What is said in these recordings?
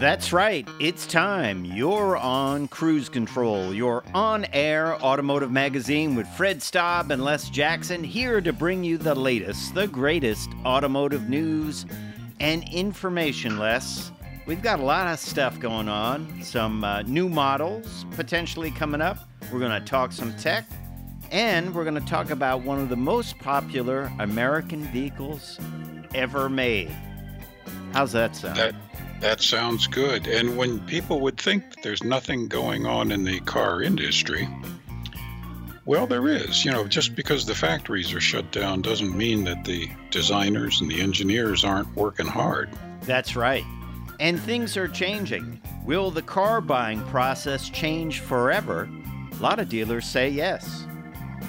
That's right. It's time. You're on Cruise Control, your on air automotive magazine with Fred Staub and Les Jackson, here to bring you the latest, the greatest automotive news and information, Les. We've got a lot of stuff going on, some uh, new models potentially coming up. We're going to talk some tech, and we're going to talk about one of the most popular American vehicles ever made. How's that sound? That sounds good. And when people would think there's nothing going on in the car industry, well, there is. You know, just because the factories are shut down doesn't mean that the designers and the engineers aren't working hard. That's right. And things are changing. Will the car buying process change forever? A lot of dealers say yes.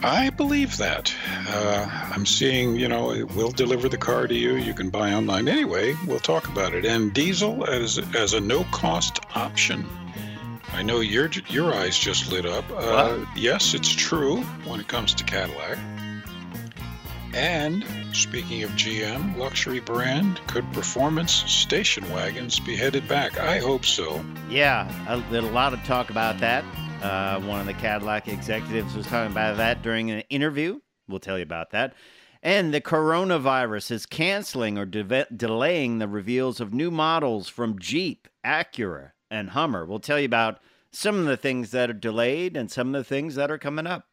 I believe that. Uh, I'm seeing, you know, we'll deliver the car to you. You can buy online. Anyway, we'll talk about it. And diesel as as a no cost option. I know your your eyes just lit up. Uh, yes, it's true when it comes to Cadillac. And speaking of GM, luxury brand, could performance station wagons be headed back? I hope so. Yeah, a, there's a lot of talk about that. Uh, one of the Cadillac executives was talking about that during an interview. We'll tell you about that. And the coronavirus is canceling or de- delaying the reveals of new models from Jeep, Acura, and Hummer. We'll tell you about some of the things that are delayed and some of the things that are coming up.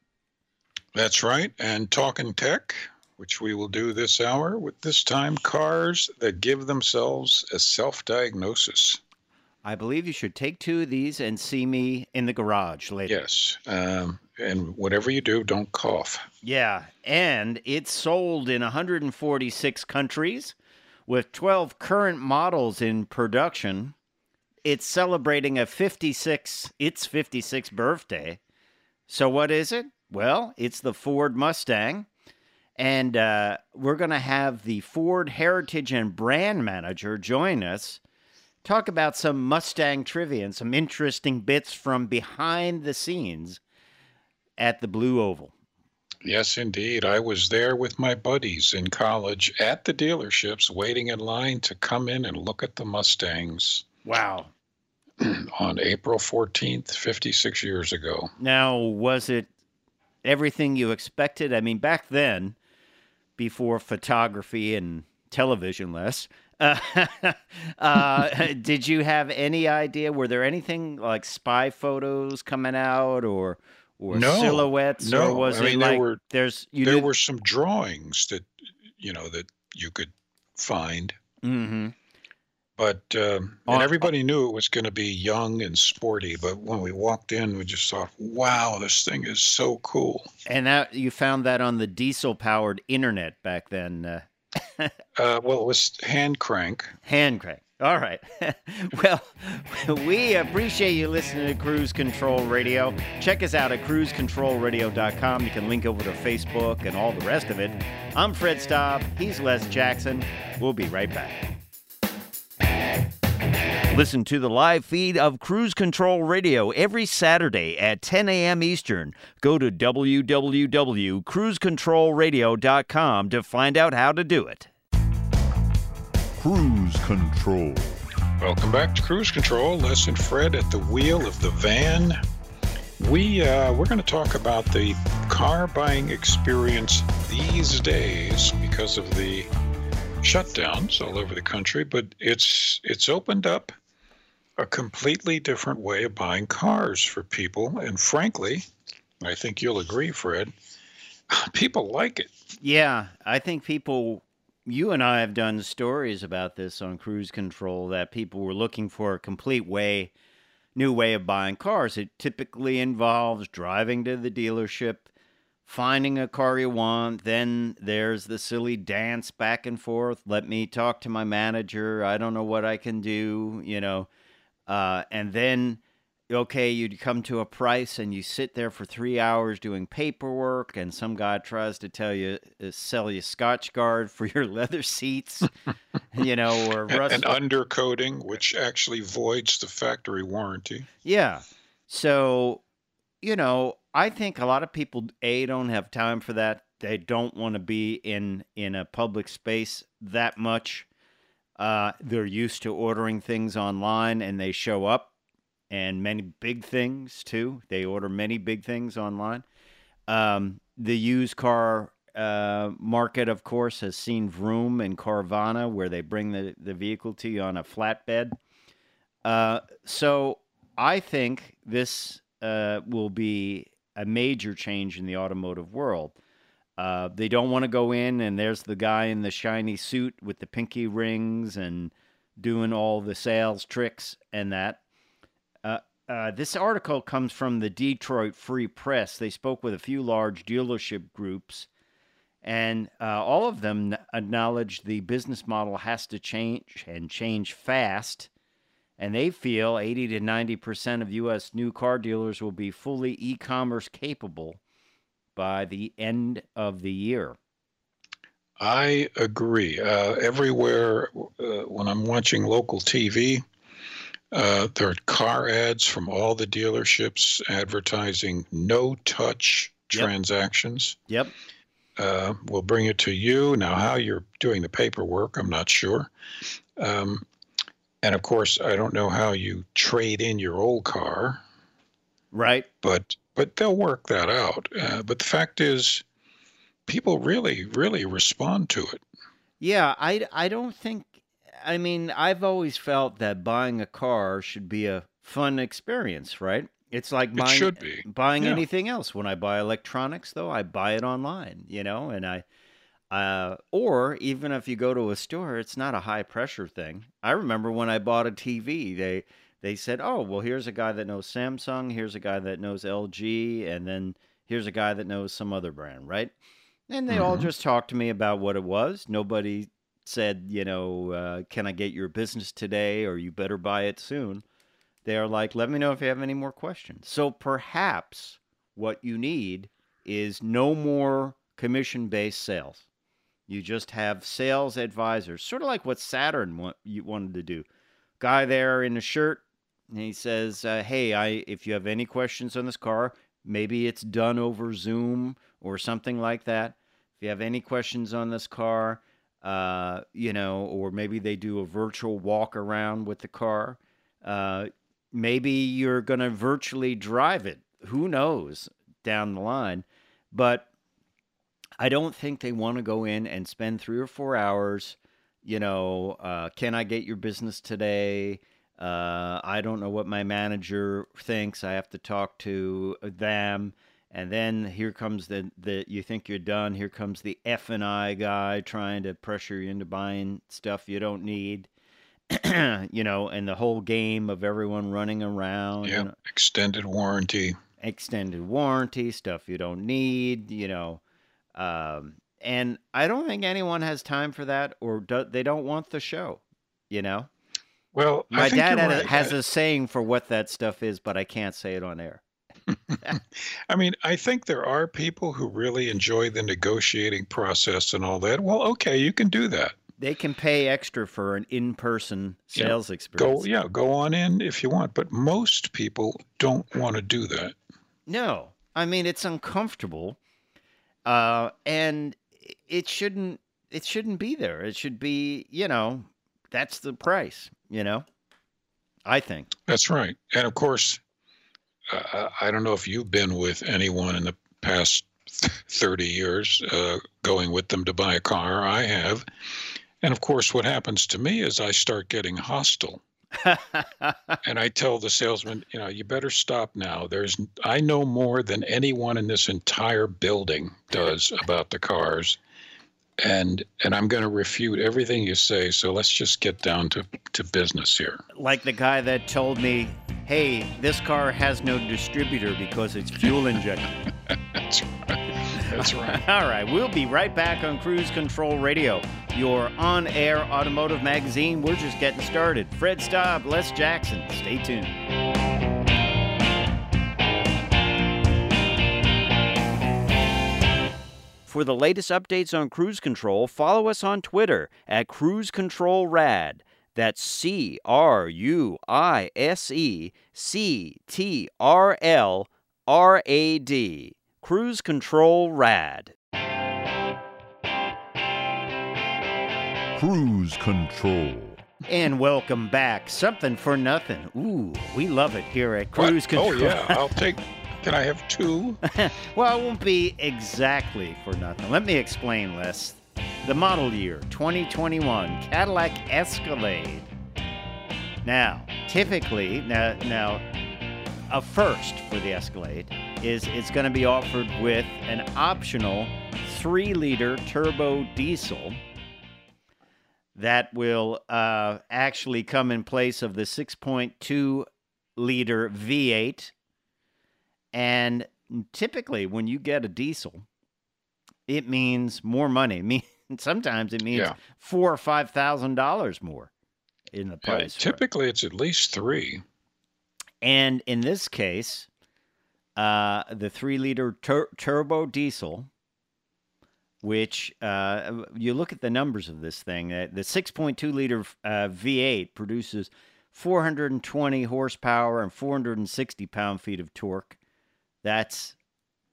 That's right. And talking tech, which we will do this hour with this time cars that give themselves a self diagnosis. I believe you should take two of these and see me in the garage later. Yes. Um, and whatever you do, don't cough. Yeah, and it's sold in 146 countries with 12 current models in production. It's celebrating a 56 its 56th birthday. So what is it? Well, it's the Ford Mustang. And uh, we're going to have the Ford Heritage and Brand Manager join us talk about some Mustang trivia and some interesting bits from behind the scenes at the Blue Oval. Yes, indeed. I was there with my buddies in college at the dealerships waiting in line to come in and look at the Mustangs Wow. on April 14th, 56 years ago. Now, was it everything you expected? I mean, back then, before photography and television less, uh, uh, did you have any idea? Were there anything like spy photos coming out or or No, silhouettes? no. Or was I it mean, there like were- there's you there did, were some drawings that, you know, that you could find. hmm But um, and everybody knew it was going to be young and sporty. But when we walked in, we just thought, "Wow, this thing is so cool." And that you found that on the diesel powered internet back then. Uh, Uh, well, it was hand crank. Hand crank. All right. well, we appreciate you listening to Cruise Control Radio. Check us out at cruisecontrolradio.com. You can link over to Facebook and all the rest of it. I'm Fred Staub. He's Les Jackson. We'll be right back. Listen to the live feed of Cruise Control Radio every Saturday at 10 a.m. Eastern. Go to www.cruisecontrolradio.com to find out how to do it. Cruise Control. Welcome back to Cruise Control. Les and Fred at the wheel of the van. We uh, we're going to talk about the car buying experience these days because of the shutdowns all over the country. But it's it's opened up a completely different way of buying cars for people, and frankly, I think you'll agree, Fred. People like it. Yeah, I think people, you and I have done stories about this on Cruise Control that people were looking for a complete way, new way of buying cars. It typically involves driving to the dealership, finding a car you want, then there's the silly dance back and forth. Let me talk to my manager. I don't know what I can do, you know. Uh, and then okay, you'd come to a price and you sit there for three hours doing paperwork, and some guy tries to tell you uh, sell you Scotchgard for your leather seats, you know, or And, rust. and undercoating, which actually voids the factory warranty. Yeah. So, you know, I think a lot of people a don't have time for that. They don't want to be in in a public space that much. Uh, they're used to ordering things online, and they show up, and many big things too. They order many big things online. Um, the used car uh, market, of course, has seen Vroom and Carvana, where they bring the, the vehicle to you on a flatbed. Uh, so I think this uh, will be a major change in the automotive world. Uh, they don't want to go in and there's the guy in the shiny suit with the pinky rings and doing all the sales tricks and that. Uh, uh, this article comes from the Detroit Free Press. They spoke with a few large dealership groups, and uh, all of them acknowledge the business model has to change and change fast. And they feel 80 to 90% of U.S. new car dealers will be fully e commerce capable by the end of the year. I agree. Uh, everywhere, uh, when I'm watching local TV, uh, there are car ads from all the dealerships advertising no touch Yep. transactions. Yep. Uh, we'll bring it to you. Now, how you're doing the paperwork, I'm not sure. Um, and of course, I don't know how you trade in your old car, Right. but but they'll work that out. Uh, but the fact is, people really, really respond to it. Yeah, I, I don't think. I mean, I've always felt that buying a car should be a fun experience, right? It's like It buying should be. buying Yeah. anything else. When I buy electronics, though, I buy it online, you know, and I, uh, or even if you go to a store, it's not a high pressure thing. I remember when I bought a TV, they they said, "Oh, well, here's a guy that knows Samsung, here's a guy that knows LG, and then here's a guy that knows some other brand, right?" And they all Mhm. just talked to me about what it was. Nobody said, you know, uh, can I get your business today or you better buy it soon. They're like, let me know if you have any more questions. So perhaps what you need is no more commission based sales. You just have sales advisors, sort of like what Saturn want, you wanted to do. Guy there in a shirt, and he says, uh, "Hey, I if you have any questions on this car, maybe it's done over Zoom or something like that. If you have any questions on this car, uh, you know, or maybe they do a virtual walk around with the car. Uh, maybe you're going to virtually drive it. Who knows down the line? But I don't think they want to go in and spend three or four hours. You know, uh, can I get your business today? Uh, I don't know what my manager thinks. I have to talk to them. And then here comes the, the you think you're done. Here comes the F and I guy trying to pressure you into buying stuff you don't need. you know, and the whole game of everyone running around. you Yeah, know, extended warranty. extended warranty stuff you don't need you know um, and i don't think anyone has time for that or do, they don't want the show you know Well, my dad right. has a saying for what that stuff is but i can't say it on air I mean, I think there are people who really enjoy the negotiating process and all that. Well, okay, you can do that. they can pay extra for an in-person Yeah, sales experience Go, yeah, go on in if you want. But most people don't want to do that. No, I mean it's uncomfortable, uh, and it shouldn't. It shouldn't be there. It should be, you know, that's the price. You know, I think. That's right. And of course, uh, I don't know if you've been with anyone in the past 30 years uh, going with them to buy a car. I have. And of course, what happens to me is I start getting hostile. and I tell the salesman, you know, you better stop now. There's I know more than anyone in this entire building does about the cars. And and I'm going to refute everything you say. So let's just get down to, to business here. like the guy that told me, "Hey, this car has no distributor because it's fuel injected." That's right. That's right. All right, we'll be right back on Cruise Control Radio, your on-air automotive magazine. We're just getting started. Fred Staub, Les Jackson. Stay tuned. For the latest updates on cruise control, follow us on Twitter at Cruise Control Rad. That's C R U I S E C T R L R A D. Cruise Control Rad. Cruise control. And welcome back. Something for nothing. Ooh, we love it here at What? Cruise Control. Oh yeah, I'll take. Can I have two? well, it won't be exactly for nothing. Let me explain, Les. The model year 2021 Cadillac Escalade. Now, typically, now, now, a first for the Escalade is it's going to be offered with an optional three-liter turbo diesel that will uh, actually come in place of the 6.2 liter V8 and typically, when you get a diesel, it means more money. Me, sometimes it means Yeah. four or five thousand dollars more in the Yeah, price. it. typically, it's at least three. And in this case, uh, the three-liter tur- turbo diesel, which uh, you look at the numbers of this thing, uh, the 6.2-liter uh, V8 produces 420 horsepower and 460 pound-feet of torque. That's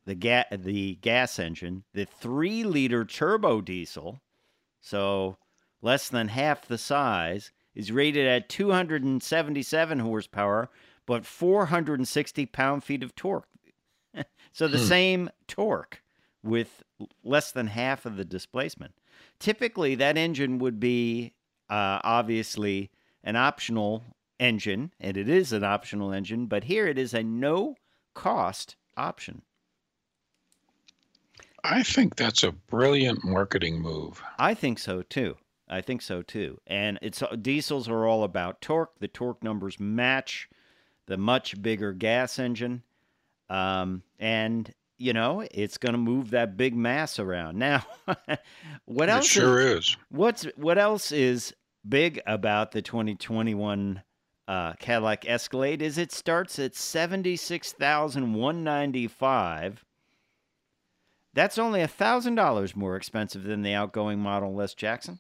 the ga- the gas engine. The three-liter turbo diesel, so less than half the size, is rated at 277 horsepower but 460 pound feet of torque. so the Hmm. same torque with less than half of the displacement. Typically, that engine would be uh, obviously an optional engine, and it is an optional engine, but here it is a no cost option. I think that's a brilliant marketing move. I think so too. I think so too. And it's uh, diesels are all about torque. The torque numbers match the much bigger gas engine, um, and you know it's going to move that big mass around. Now, what else? it sure is, is. What's what else is big about the 2021 uh, Cadillac Escalade? Is it starts at seventy six thousand one ninety five. That's only a thousand dollars more expensive than the outgoing model, Les Jackson.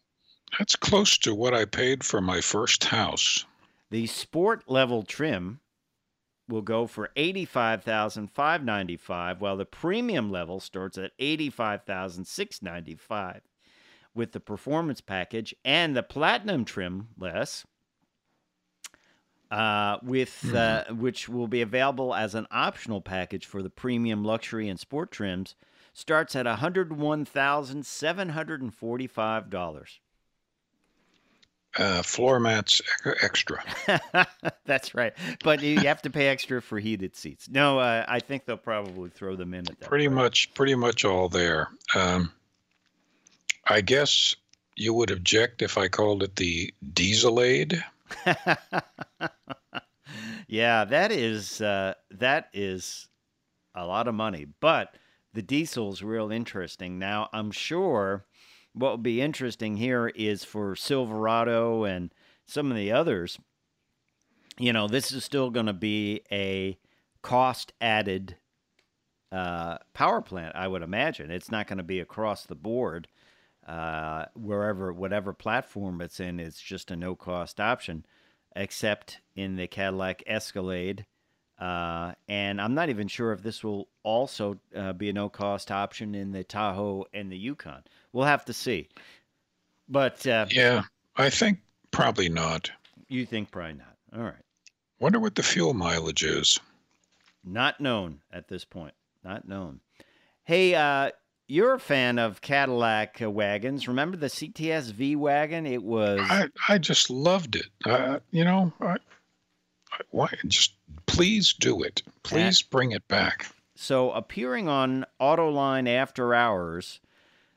That's close to what I paid for my first house. The sport level trim will go for eighty-five thousand five ninety-five, while the premium level starts at eighty-five thousand six ninety-five. With the performance package and the platinum trim, less, uh, with uh, which will be available as an optional package for the premium luxury and sport trims, starts at one hundred one thousand seven hundred and forty-five dollars. Uh, floor mats extra. That's right. But you have to pay extra for heated seats. No, uh, I think they'll probably throw them in at that. Pretty price. much, pretty much all there. Um, I guess you would object if I called it the Dieselade. yeah, that is uh, that is a lot of money, but the diesel's real interesting. Now, I'm sure what will be interesting here is for Silverado and some of the others. You know, this is still going to be a cost added uh, power plant, I would imagine. It's not going to be across the board. Uh, wherever, whatever platform it's in, it's just a no cost option, except in the Cadillac Escalade. Uh, and I'm not even sure if this will also uh, be a no cost option in the Tahoe and the Yukon. We'll have to see. But uh, Yeah, I think probably not. you think probably not. All right. Wonder what the fuel mileage is. Not known at this point. Not known. Hey, uh, you're a fan of Cadillac uh, wagons. Remember the CTS V wagon? It was. I I just loved it. Uh, you know, I, I, why just please do it. Please bring it back. So, appearing on Autoline After Hours,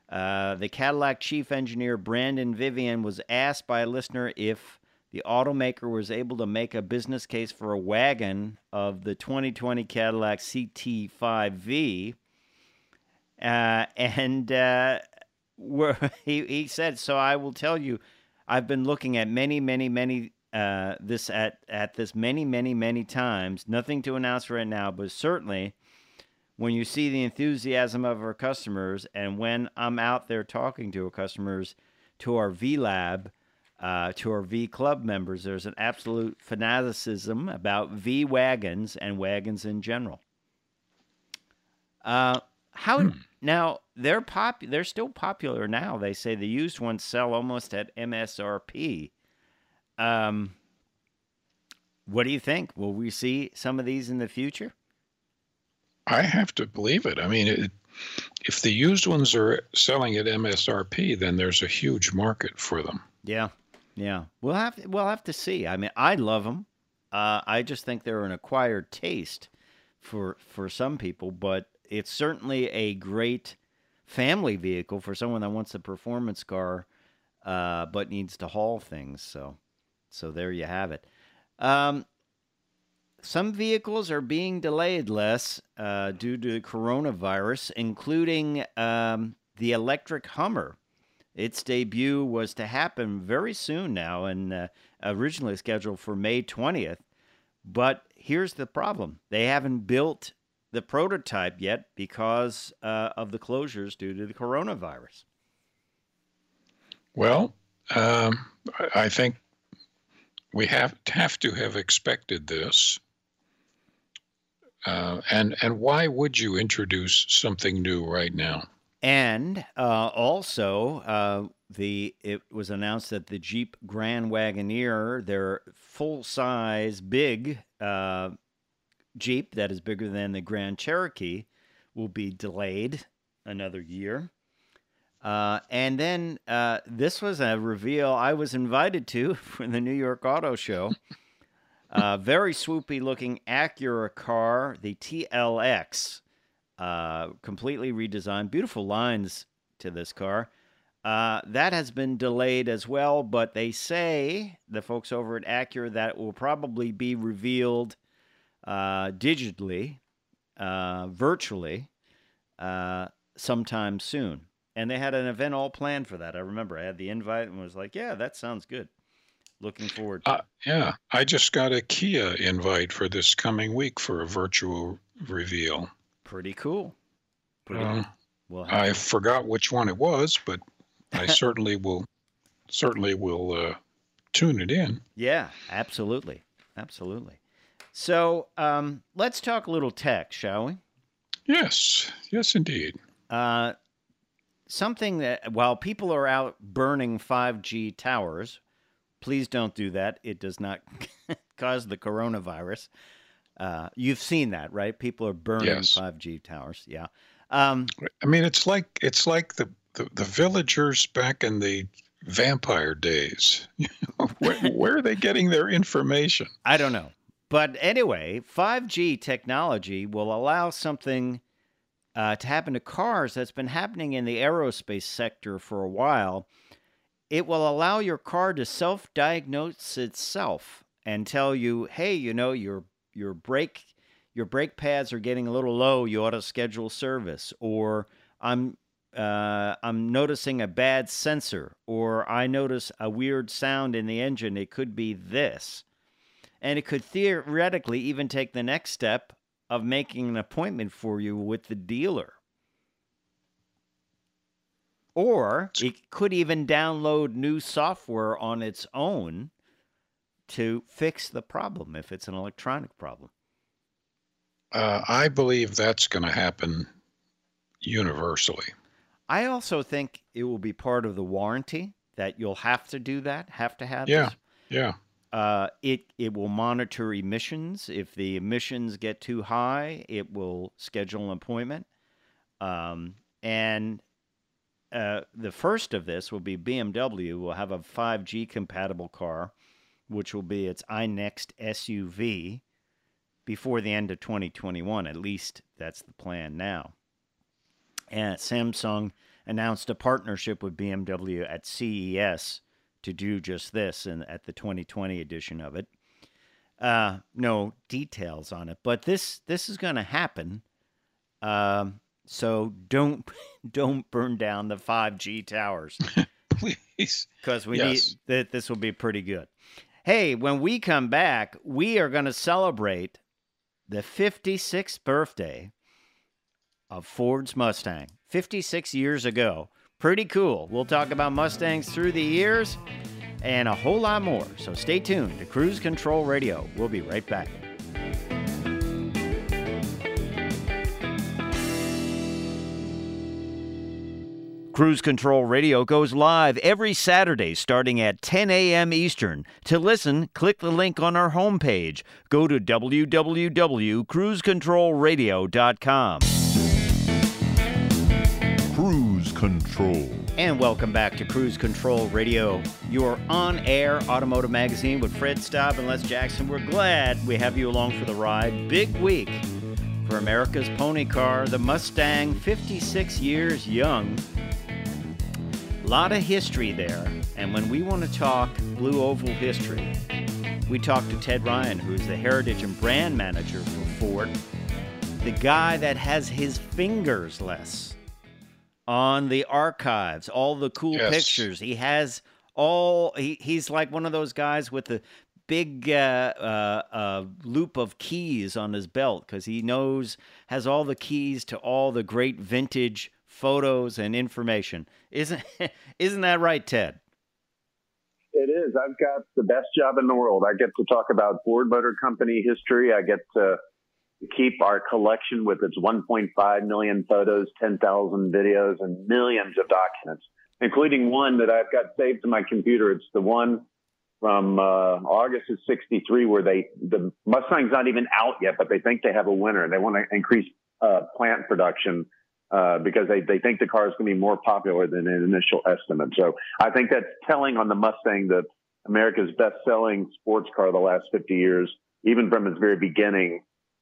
uh, the Cadillac chief engineer Brandon Vivian was asked by a listener if the automaker was able to make a business case for a wagon of the 2020 Cadillac CT5V. Uh, and uh, he, he said, So I will tell you, I've been looking at many, many, many. Uh, this at at this many many many times. Nothing to announce right now, but certainly when you see the enthusiasm of our customers, and when I'm out there talking to our customers, to our V Lab, uh, to our V Club members, there's an absolute fanaticism about V wagons and wagons in general. Uh, how now they're pop they're still popular now. They say the used ones sell almost at MSRP. Um, what do you think? Will we see some of these in the future? I have to believe it. I mean, it, if the used ones are selling at MSRP, then there's a huge market for them. Yeah, yeah. We'll have to, we'll have to see. I mean, I love them. Uh, I just think they're an acquired taste for for some people, but it's certainly a great family vehicle for someone that wants a performance car, uh, but needs to haul things. So, so there you have it. Um, some vehicles are being delayed less uh, due to the coronavirus, including um, the electric Hummer. Its debut was to happen very soon now and uh, originally scheduled for May 20th. But here's the problem they haven't built the prototype yet because uh, of the closures due to the coronavirus. Well, um, I think we have have to have expected this. Uh, and and why would you introduce something new right now? And uh, also, uh, the it was announced that the Jeep Grand Wagoneer, their full size, big uh, Jeep that is bigger than the Grand Cherokee, will be delayed another year. Uh, and then uh, this was a reveal I was invited to for the New York Auto Show. uh, very swoopy looking Acura car, the TLX, uh, completely redesigned. Beautiful lines to this car. Uh, that has been delayed as well, but they say, the folks over at Acura, that it will probably be revealed uh, digitally, uh, virtually, uh, sometime soon. And they had an event all planned for that. I remember I had the invite and was like, yeah, that sounds good. Looking forward to Uh, yeah, I just got a Kia invite for this coming week for a virtual reveal. Pretty cool. Pretty cool. We'll I forgot which one it was, but I certainly will certainly will uh, tune it in. Yeah, absolutely. Absolutely. So um, let's talk a little tech, shall we? Yes, yes, indeed. Uh, something that, while people are out burning 5G towers, please don't do that. It does not cause the coronavirus. Uh, you've seen that, right? People are burning Yes. 5G towers. Yeah. Um, I mean, it's like it's like the the, the villagers back in the vampire days. where, where are they getting their information? I don't know. But anyway, 5G technology will allow something uh, to happen to cars that's been happening in the aerospace sector for a while. It will allow your car to self diagnose itself and tell you, hey, you know, your, your brake. Your brake pads are getting a little low. You ought to schedule service. Or I'm uh, I'm noticing a bad sensor, or I notice a weird sound in the engine. It could be this. And it could theoretically even take the next step of making an appointment for you with the dealer. Or it could even download new software on its own to fix the problem if it's an electronic problem. Uh, I believe that's going to happen universally. I also think it will be part of the warranty that you'll have to do that, have to have Yeah. this. Yeah. Uh, it it will monitor emissions. If the emissions get too high, it will schedule an appointment. Um, and uh, the first of this will be BMW will have a 5G compatible car, which will be its iNext SUV before the end of 2021. At least that's the plan now. And Samsung announced a partnership with BMW at CES to do just this and at the 2020 edition of it. Uh, no details on it, but this this is going to happen. Um, so don't don't burn down the 5G towers Please. because we Yes. need that. This will be pretty good. Hey, when we come back, we are going to celebrate the 56th birthday of Ford's Mustang 56 years ago. Pretty cool. We'll talk about Mustangs through the years and a whole lot more. So stay tuned to Cruise Control Radio. We'll be right back. Cruise Control Radio goes live every Saturday starting at 10 a.m. Eastern. To listen, click the link on our homepage. Go to www.cruisecontrolradio.com. Cruise Control. And welcome back to Cruise Control Radio, your on air automotive magazine with Fred Staub and Les Jackson. We're glad we have you along for the ride. Big week for America's pony car, the Mustang, 56 years young. A lot of history there. And when we want to talk Blue Oval history, we talk to Ted Ryan, who's the Heritage and Brand Manager for Ford, the guy that has his fingers less on the archives, all the cool Yes. pictures. He has all. He, he's like one of those guys with the big uh, uh, uh, loop of keys on his belt because he knows has all the keys to all the great vintage photos and information. Isn't isn't that right, Ted? It is. I've got the best job in the world. I get to talk about Ford Motor Company history. I get to keep our collection with its 1.5 million photos, 10,000 videos, and millions of documents, including one that I've got saved to my computer. It's the one from uh, August of 63 where they, the Mustang's not even out yet, but they think they have a winner. They want to increase uh, plant production uh, because they, they think the car is going to be more popular than an initial estimate. So I think that's telling on the Mustang that America's best selling sports car the last 50 years, even from its very beginning,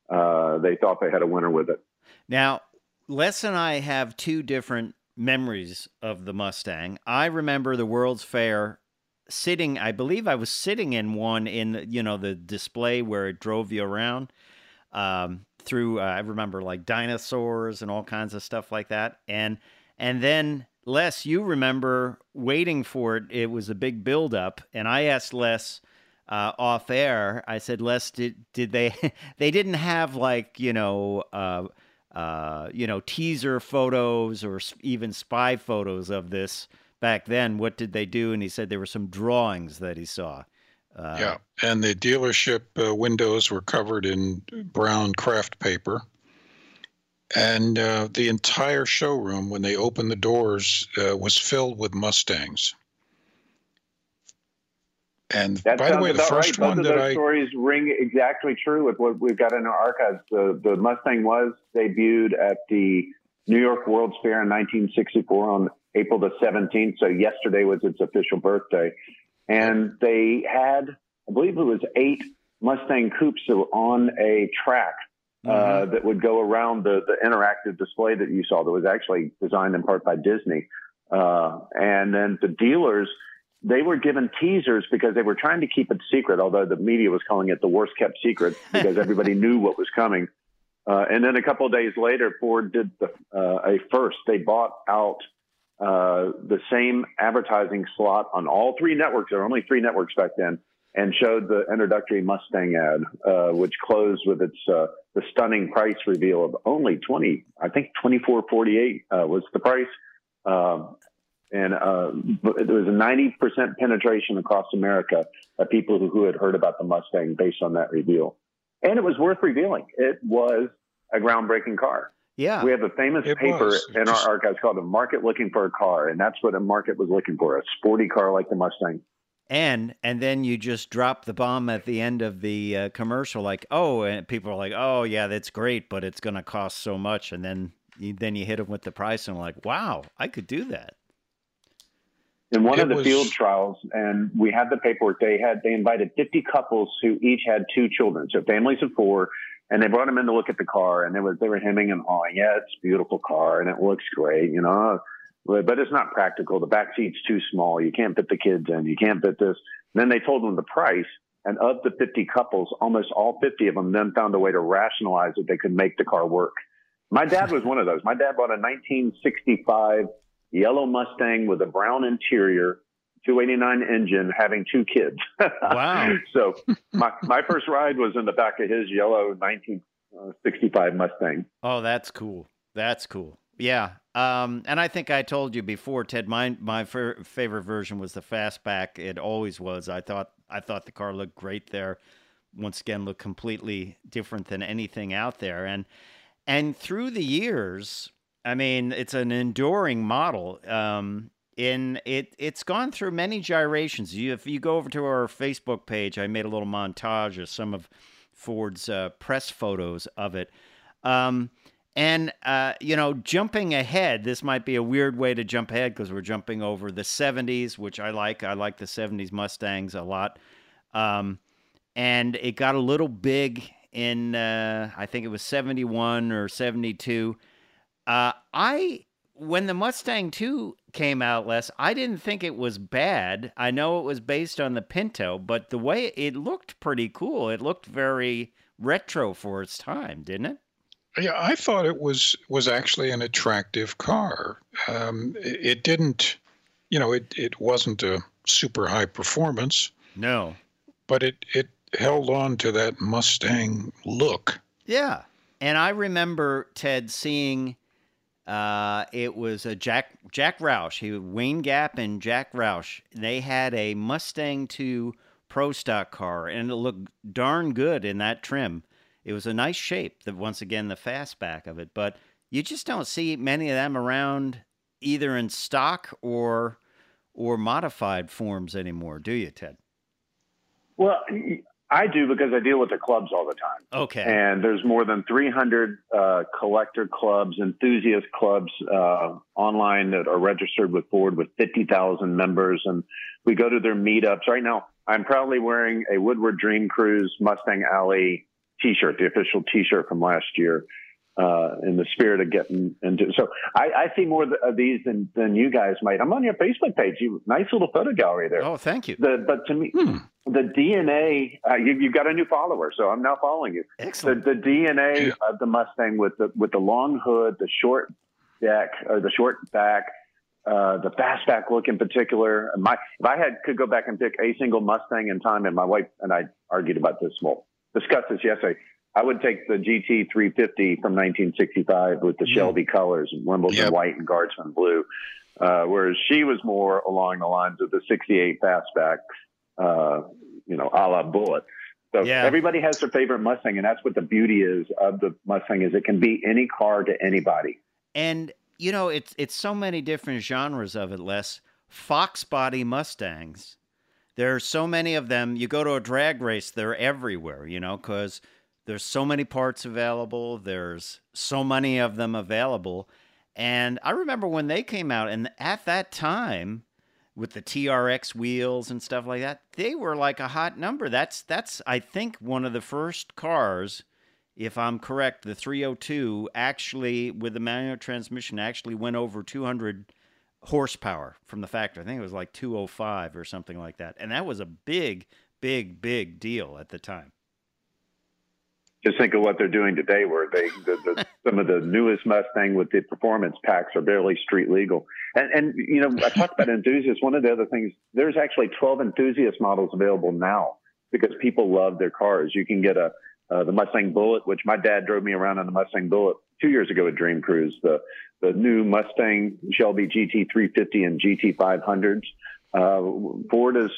uh, they thought they had a winner with it. Now, Les and I have two different memories of the Mustang. I remember the World's Fair sitting, I believe I was sitting in one in, you know, the display where it drove you around um, through, uh, I remember like dinosaurs and all kinds of stuff like that. And, and then Les, you remember waiting for it. It was a big buildup. And I asked Les, uh, off air, I said, Les, did did they they didn't have like you know uh, uh, you know teaser photos or even spy photos of this back then? What did they do? And he said there were some drawings that he saw. Uh, yeah, and the dealership uh, windows were covered in brown craft paper. And uh, the entire showroom, when they opened the doors, uh, was filled with Mustangs. And That by the way, the first right. one Both that I stories ring exactly true with what we've got in our archives. The, the Mustang was debuted at the New York World's Fair in 1964 on April the 17th. So yesterday was its official birthday. And they had, I believe it was eight Mustang coupes that were on a track uh, that would go around the, the interactive display that you saw that was actually designed in part by Disney. Uh, and then the dealers, they were given teasers because they were trying to keep it secret, although the media was calling it the worst kept secret because everybody knew what was coming. Uh, and then a couple of days later, Ford did the, uh, a first. They bought out uh, the same advertising slot on all three networks. There were only three networks back then, and showed the introductory Mustang ad, uh, which closed with its uh, the stunning price reveal of only twenty. I think twenty four forty eight uh, was the price. Um, and uh, there was a 90% penetration across America of people who, who had heard about the Mustang based on that reveal. And it was worth revealing. It was a groundbreaking car. yeah. We have a famous paper was. in Just- our archives called The Market Looking for a Car," and that's what a market was looking for—a sporty car like the Mustang. and and then you just drop the bomb at the end of the uh, commercial, like oh, and people are like, oh yeah, that's great, but it's going to cost so much, and then you, then you hit them with the price, and like, wow, I could do that. In one It of the was- field trials, and we had the paperwork. They had they invited 50 couples who each had two children, so families of four, and they brought them in to look at the car, and they was they were hemming and hawing. Yeah, it's a beautiful car, and it looks great, you know, but but it's not practical. The back seat's too small. You can't fit the kids in. You can't fit this. And then they told them the price, and of the 50 couples, almost all 50 of them then found a way to rationalize that they could make the car work. My dad was one of those. My dad bought a 1965 yellow Mustang with a brown interior, 289 engine, having two kids. Wow. so my, my first ride was in the back of his yellow 1965 Mustang. Oh, that's cool. That's cool. Yeah. Um, and I think I told you before, Ted. My my f- favorite version was the fastback. It always was. I thought I thought the car looked great there. Once again, looked completely different than anything out there. And and through the years, I mean, it's an enduring model. Um, in it, it's gone through many gyrations. You, if you go over to our Facebook page, I made a little montage of some of Ford's uh, press photos of it. Um, and, uh, you know, jumping ahead, this might be a weird way to jump ahead because we're jumping over the 70s, which I like. I like the 70s Mustangs a lot. Um, and it got a little big in, uh, I think it was 71 or 72. Uh, I, when the Mustang 2 came out, Les, I didn't think it was bad. I know it was based on the Pinto, but the way it looked pretty cool. It looked very retro for its time, didn't it? Yeah, I thought it was was actually an attractive car. Um, it, it didn't, you know, it it wasn't a super high performance. No, but it it held on to that Mustang look. Yeah, and I remember Ted seeing. Uh, it was a Jack Jack Roush. He was Wayne Gapp and Jack Roush. They had a Mustang 2 Pro Stock car, and it looked darn good in that trim. It was a nice shape. That once again the fastback of it, but you just don't see many of them around either in stock or or modified forms anymore, do you, Ted? Well, I do because I deal with the clubs all the time. Okay. And there's more than 300 uh, collector clubs, enthusiast clubs uh, online that are registered with Ford with 50,000 members. And we go to their meetups. Right now, I'm proudly wearing a Woodward Dream Cruise Mustang Alley T-shirt, the official T-shirt from last year, uh, in the spirit of getting into. So I, I see more of these than, than you guys might. I'm on your Facebook page. You nice little photo gallery there. Oh, thank you. The, but to me, hmm. the DNA. Uh, you, have got a new follower, so I'm now following you. Excellent. The, the DNA yeah. of the Mustang with the with the long hood, the short deck, or the short back. Uh, the fastback look in particular. My, if I had could go back and pick a single Mustang in time, and my wife and I argued about this. Well, discussed this yesterday. I would take the GT 350 from 1965 with the mm. Shelby colors, Wimbledon yep. white and Guardsman blue, uh, whereas she was more along the lines of the 68 fastback, uh, you know, a la Bullitt. So yeah. everybody has their favorite Mustang, and that's what the beauty is of the Mustang is it can be any car to anybody. And you know, it's it's so many different genres of it. Les Fox body Mustangs there are so many of them. You go to a drag race, they're everywhere, you know, because there's so many parts available. There's so many of them available. And I remember when they came out, and at that time, with the TRX wheels and stuff like that, they were like a hot number. That's that's I think one of the first cars, if I'm correct, the 302 actually with the manual transmission actually went over 200 horsepower from the factory. I think it was like 205 or something like that. And that was a big, big, big deal at the time. Just think of what they're doing today, where they the, the, some of the newest Mustang with the performance packs are barely street legal. And, and you know, I talked about enthusiasts. One of the other things, there's actually 12 enthusiast models available now because people love their cars. You can get a uh, the Mustang Bullitt, which my dad drove me around on the Mustang Bullitt two years ago at Dream Cruise. The the new Mustang Shelby GT350 and GT500s. Uh, Ford is,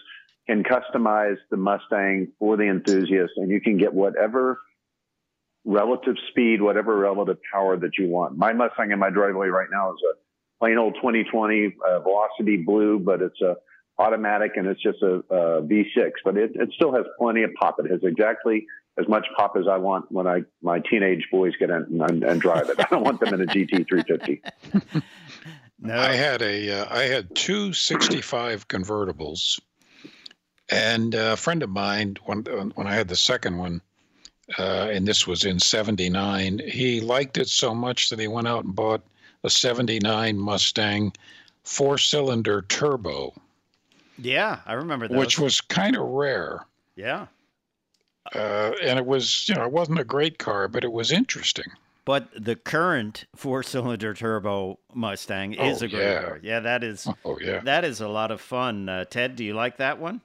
can customize the Mustang for the enthusiast, and you can get whatever relative speed, whatever relative power that you want. My Mustang in my driveway right now is a plain old 2020 uh, Velocity Blue, but it's a automatic and it's just a a V6, but it, it still has plenty of pop. It has exactly as much pop as I want when I my teenage boys get in and, and drive it. I don't want them in a GT 350. no. I had a uh, I had two 65 convertibles, and a friend of mine when when I had the second one, uh, and this was in '79, he liked it so much that he went out and bought a '79 Mustang four cylinder turbo. Yeah, I remember that. Which was kind of rare. Yeah. Uh, and it was, you know, it wasn't a great car, but it was interesting. But the current four-cylinder turbo Mustang oh, is a great yeah. car. Yeah, that is. Oh yeah, that is a lot of fun. Uh, Ted, do you like that one?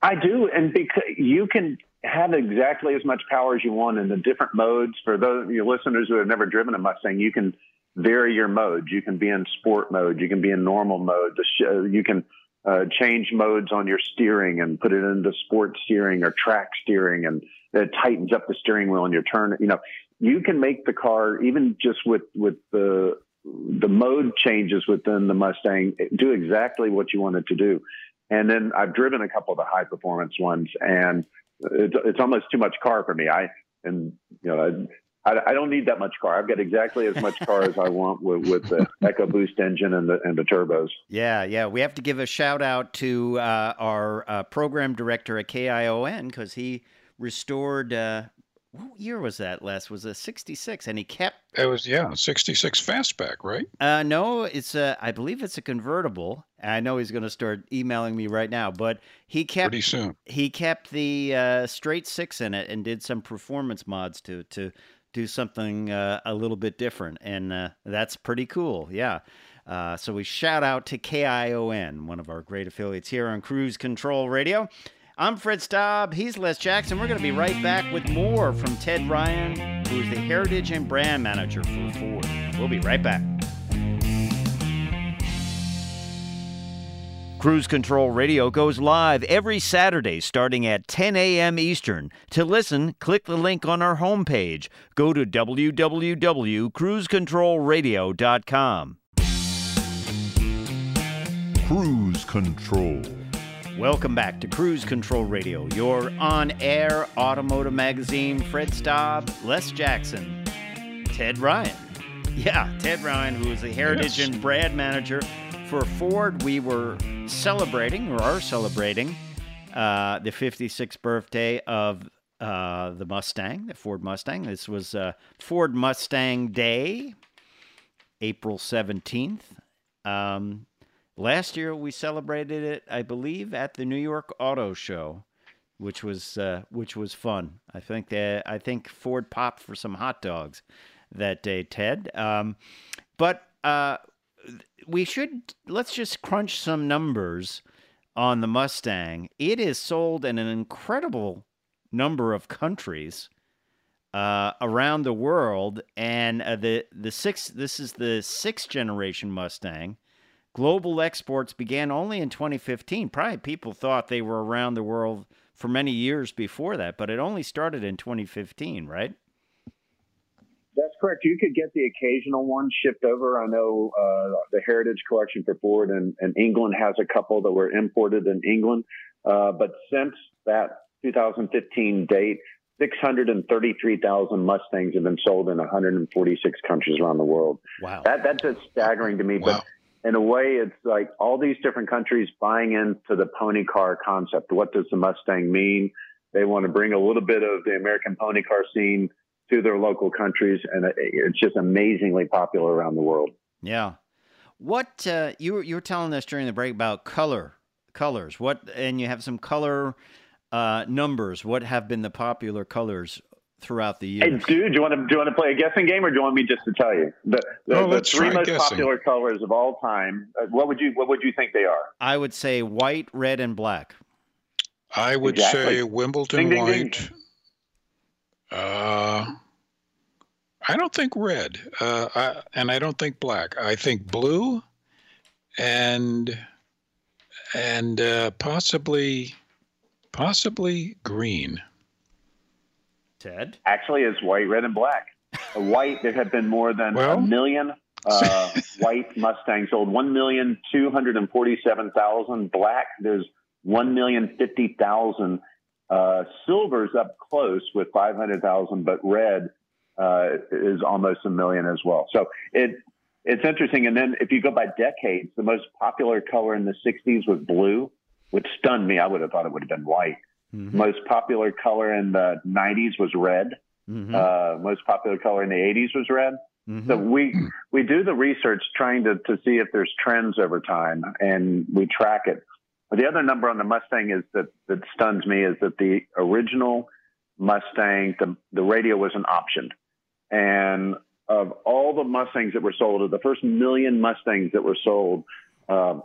I do, and because you can have exactly as much power as you want in the different modes. For those your listeners who have never driven a Mustang, you can vary your modes. You can be in sport mode. You can be in normal mode. You can uh, change modes on your steering and put it into sport steering or track steering, and it tightens up the steering wheel and your turn. You know, you can make the car even just with with the the mode changes within the Mustang do exactly what you want it to do. And then I've driven a couple of the high performance ones, and it's, it's almost too much car for me. I and you know I, I, don't need that much car. I've got exactly as much car as I want with, with the EcoBoost engine and the and the turbos. Yeah, yeah. We have to give a shout out to uh, our uh, program director at KION because he restored uh, what year was that Les? Was a 66 and he kept It was yeah, 66 fastback, right? Uh no, it's a I believe it's a convertible. I know he's going to start emailing me right now, but he kept Pretty soon. He kept the uh, straight 6 in it and did some performance mods to to do something uh, a little bit different and uh, that's pretty cool. Yeah. Uh, so we shout out to KION, one of our great affiliates here on Cruise Control Radio. I'm Fred Staub. He's Les Jackson. We're going to be right back with more from Ted Ryan, who's the Heritage and Brand Manager for Ford. We'll be right back. Cruise Control Radio goes live every Saturday starting at 10 a.m. Eastern. To listen, click the link on our homepage. Go to www.cruisecontrolradio.com. Cruise Control. Welcome back to Cruise Control Radio, your on air automotive magazine. Fred Staub, Les Jackson, Ted Ryan. Yeah, Ted Ryan, who is the Heritage yes. and Brand Manager for Ford. We were celebrating, or are celebrating, uh, the 56th birthday of uh, the Mustang, the Ford Mustang. This was uh, Ford Mustang Day, April 17th. Um, Last year we celebrated it, I believe, at the New York Auto Show, which was uh, which was fun. I think that I think Ford popped for some hot dogs that day, Ted. Um, but uh, we should let's just crunch some numbers on the Mustang. It is sold in an incredible number of countries uh, around the world, and uh, the the six. This is the sixth generation Mustang. Global exports began only in 2015. Probably people thought they were around the world for many years before that, but it only started in 2015, right? That's correct. You could get the occasional one shipped over. I know uh, the Heritage Collection for Ford in, in, England has a couple that were imported in England. Uh, but since that 2015 date, 633,000 Mustangs have been sold in 146 countries around the world. Wow. That, that's just staggering to me. Wow. But in a way, it's like all these different countries buying into the pony car concept. What does the Mustang mean? They want to bring a little bit of the American pony car scene to their local countries, and it's just amazingly popular around the world. Yeah. What uh, you you were telling us during the break about color colors? What and you have some color uh, numbers. What have been the popular colors throughout the years. Hey, dude, do you want to do you want to play a guessing game, or do you want me just to tell you the the, oh, the three most guessing. popular colors of all time? Uh, what would you What would you think they are? I would say white, red, and black. I would exactly. say Wimbledon ding, ding, white. Ding. Uh, I don't think red, uh, I, and I don't think black. I think blue, and and uh, possibly possibly green. Ted? Actually, is white, red, and black. White, there have been more than well, a million uh, white Mustangs sold. One million two hundred and forty-seven thousand. Black, there's one million fifty thousand. Uh, silver's up close with five hundred thousand, but red uh, is almost a million as well. So it it's interesting. And then if you go by decades, the most popular color in the '60s was blue, which stunned me. I would have thought it would have been white. Mm-hmm. Most popular color in the 90s was red. Mm-hmm. Uh, most popular color in the 80s was red. Mm-hmm. So we we do the research trying to, to see if there's trends over time, and we track it. But The other number on the Mustang is that that stuns me is that the original Mustang, the the radio was an option, and of all the Mustangs that were sold, of the first million Mustangs that were sold, uh,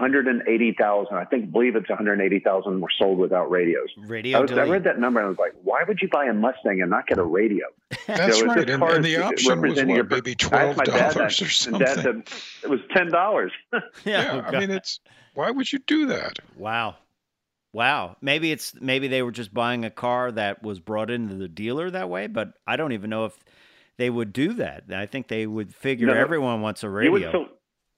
180,000. I think believe it's 180,000 were sold without radios. Radio I, was, I read that number and I was like, why would you buy a Mustang and not get a radio? That's You know, right. this And, and the option was what, your- maybe twelve asked my dad dollars or something. Dad said it was ten dollars. yeah, yeah, oh, I mean, it's why would you do that? Wow. Wow. Maybe it's maybe they were just buying a car that was brought into the dealer that way, but I don't even know if they would do that. I think they would figure No, no. everyone wants a You would radio. still,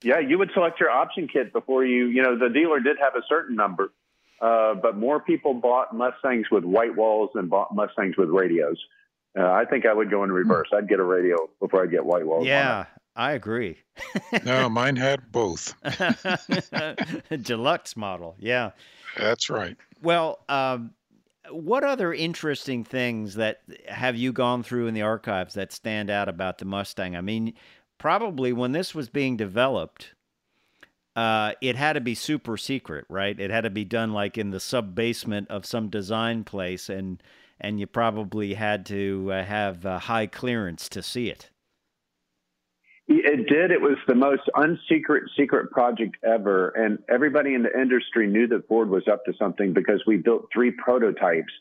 yeah, you would select your option kit before you. You know, the dealer did have a certain number, uh, but more people bought Mustangs with white walls than bought Mustangs with radios. Uh, I think I would go in reverse. I'd get a radio before I get white walls. yeah, I agree. No, mine had both. Deluxe model. Yeah. That's right. Well, um, what other interesting things that have you gone through in the archives that stand out about the Mustang? I mean, probably when this was being developed, uh, it had to be super secret, right? It had to be done like in the sub basement of some design place, and and you probably had to uh, have uh, high clearance to see it. It did. It was the most unsecret secret project ever, and everybody in the industry knew that Ford was up to something because we built three prototypes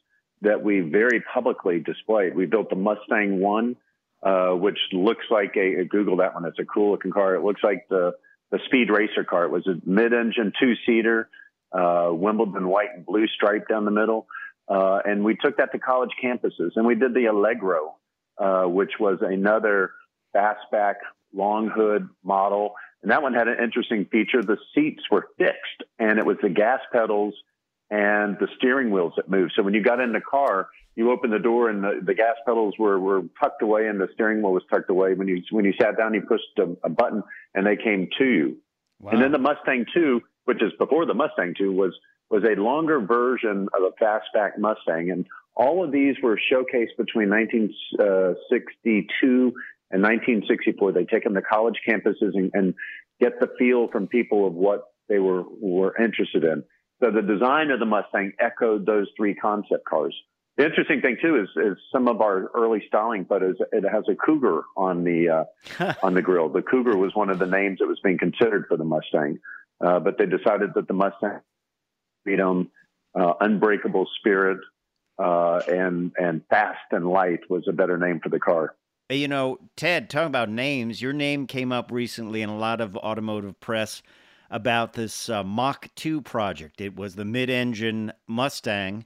that we very publicly displayed. We built the Mustang One, uh, which looks like a, a Google that one. It's a cool looking car. It looks like the the Speed Racer car. It was a mid-engine two-seater, uh, Wimbledon white and blue stripe down the middle, uh, and we took that to college campuses. And we did the Allegro, uh, which was another fastback long hood model. And that one had an interesting feature. The seats were fixed and it was the gas pedals and the steering wheels that moved. So when you got in the car, you opened the door and the, the gas pedals were, were tucked away and the steering wheel was tucked away. When you, when you sat down, you pushed a, a button and they came to you. Wow. And then the Mustang 2, which is before the Mustang 2, was was a longer version of a fastback Mustang. And all of these were showcased between 1962 and 1964. They take them to college campuses and, and get the feel from people of what they were were interested in. So the design of the Mustang echoed those three concept cars. The interesting thing too is, is some of our early styling photos. It has a cougar on the uh, on the grill. The cougar was one of the names that was being considered for the Mustang, uh, but they decided that the Mustang, freedom, uh, unbreakable spirit, uh, and and fast and light was a better name for the car. You know, Ted, talking about names, your name came up recently in a lot of automotive press about this uh, Mach 2 project. It was the mid engine Mustang,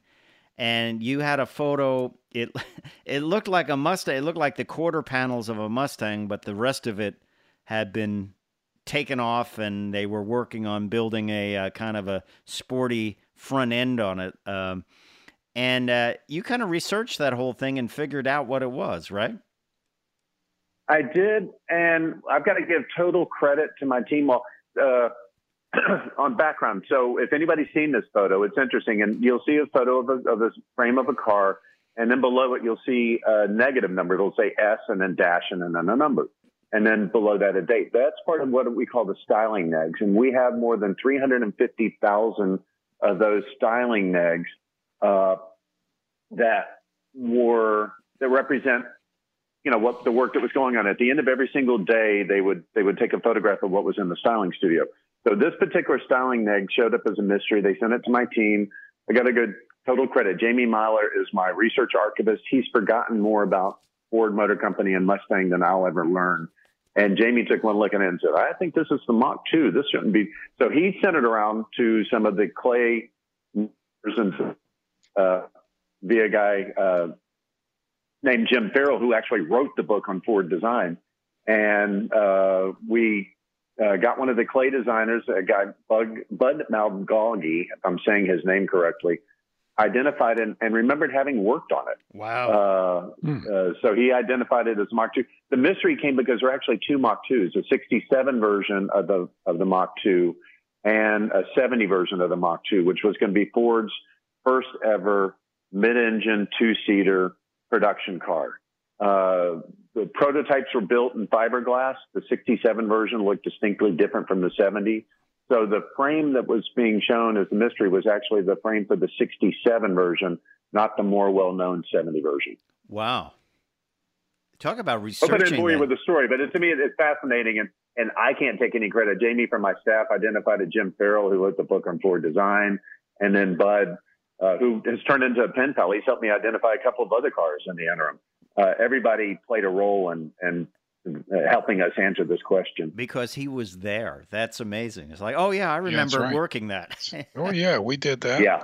and you had a photo. It, it looked like a Mustang. It looked like the quarter panels of a Mustang, but the rest of it had been taken off, and they were working on building a uh, kind of a sporty front end on it. Um, and uh, you kind of researched that whole thing and figured out what it was, right? I did, and I've got to give total credit to my team. Well, uh, on background. So if anybody's seen this photo, it's interesting, and you'll see a photo of a, of frame of a car, and then below it you'll see a negative number. It'll say S and then dash and then a number, and then below that a date. That's part of what we call the styling negs, and we have more than 350,000 of those styling negs uh, that were that represent you know what the work that was going on at the end of every single day they would they would take a photograph of what was in the styling studio so this particular styling neg showed up as a mystery. They sent it to my team. I got a good total credit. Jamie myler is my research archivist. He's forgotten more about ford motor company and mustang than i'll ever learn. And jamie took one look at it and said i think this is the mach 2 this shouldn't be. So he sent it around to some of the clay and uh, via guy uh, named Jim Farrell, who actually wrote the book on Ford design. And uh, we uh, got one of the clay designers, a guy, Bug, Bud Magaldi, if I'm saying his name correctly, identified and, and remembered having worked on it. Wow. Uh, uh, so he identified it as Mach 2. The mystery came because there are actually two Mach 2s, a 67 version of the, of the Mach 2 and a 70 version of the Mach 2, which was going to be Ford's first ever mid-engine two-seater production car. Uh, the prototypes were built in fiberglass. The 67 version looked distinctly different from the 70. So the frame that was being shown as the mystery was actually the frame for the 67 version, not the more well-known 70 version. Wow. Talk about Hope I researching. didn't bore you with the story, but it, to me, it, it's fascinating. And, and I can't take any credit. Jamie from my staff identified a Jim Farrell, who wrote the book on Ford design, and then Bud, uh, who has turned into a pen pal. He's helped me identify a couple of other cars in the interim. Uh, everybody played a role in, in helping us answer this question. Because he was there. That's amazing. It's like, oh yeah, I remember right. working that. oh yeah, we did that. Yeah.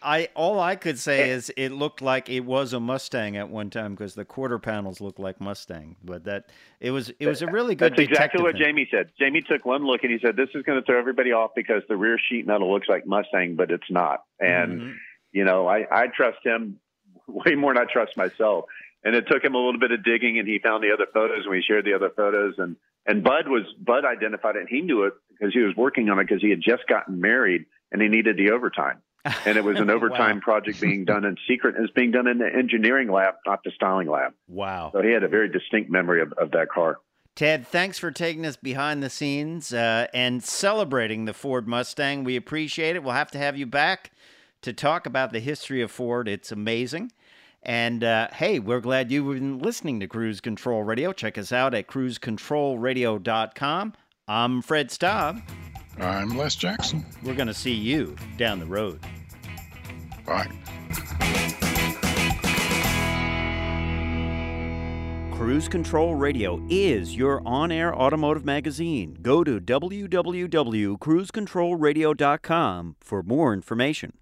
I all I could say is it looked like it was a Mustang at one time because the quarter panels looked like Mustang, but that it was it was a really good. That's exactly what thing. Jamie said. Jamie took one look and he said, "This is going to throw everybody off because the rear sheet metal looks like Mustang, but it's not." And Mhm. you know, I I trust him way more than I trust myself. And it took him a little bit of digging, and he found the other photos, and we shared the other photos, and and Bud was Bud identified it, and he knew it because he was working on it because he had just gotten married and he needed the overtime. and it was an overtime Wow. project being done in secret. and It's being done in the engineering lab, not the styling lab. Wow. So he had a very distinct memory of, of that car. Ted, thanks for taking us behind the scenes uh, and celebrating the Ford Mustang. We appreciate it. We'll have to have you back to talk about the history of Ford. It's amazing. And uh, hey, we're glad you've been listening to Cruise Control Radio. Check us out at cruisecontrolradio.com. I'm Fred Staub. I'm Les Jackson. We're going to see you down the road. Bye. Cruise Control Radio is your on air automotive magazine. Go to www.cruisecontrolradio.com for more information.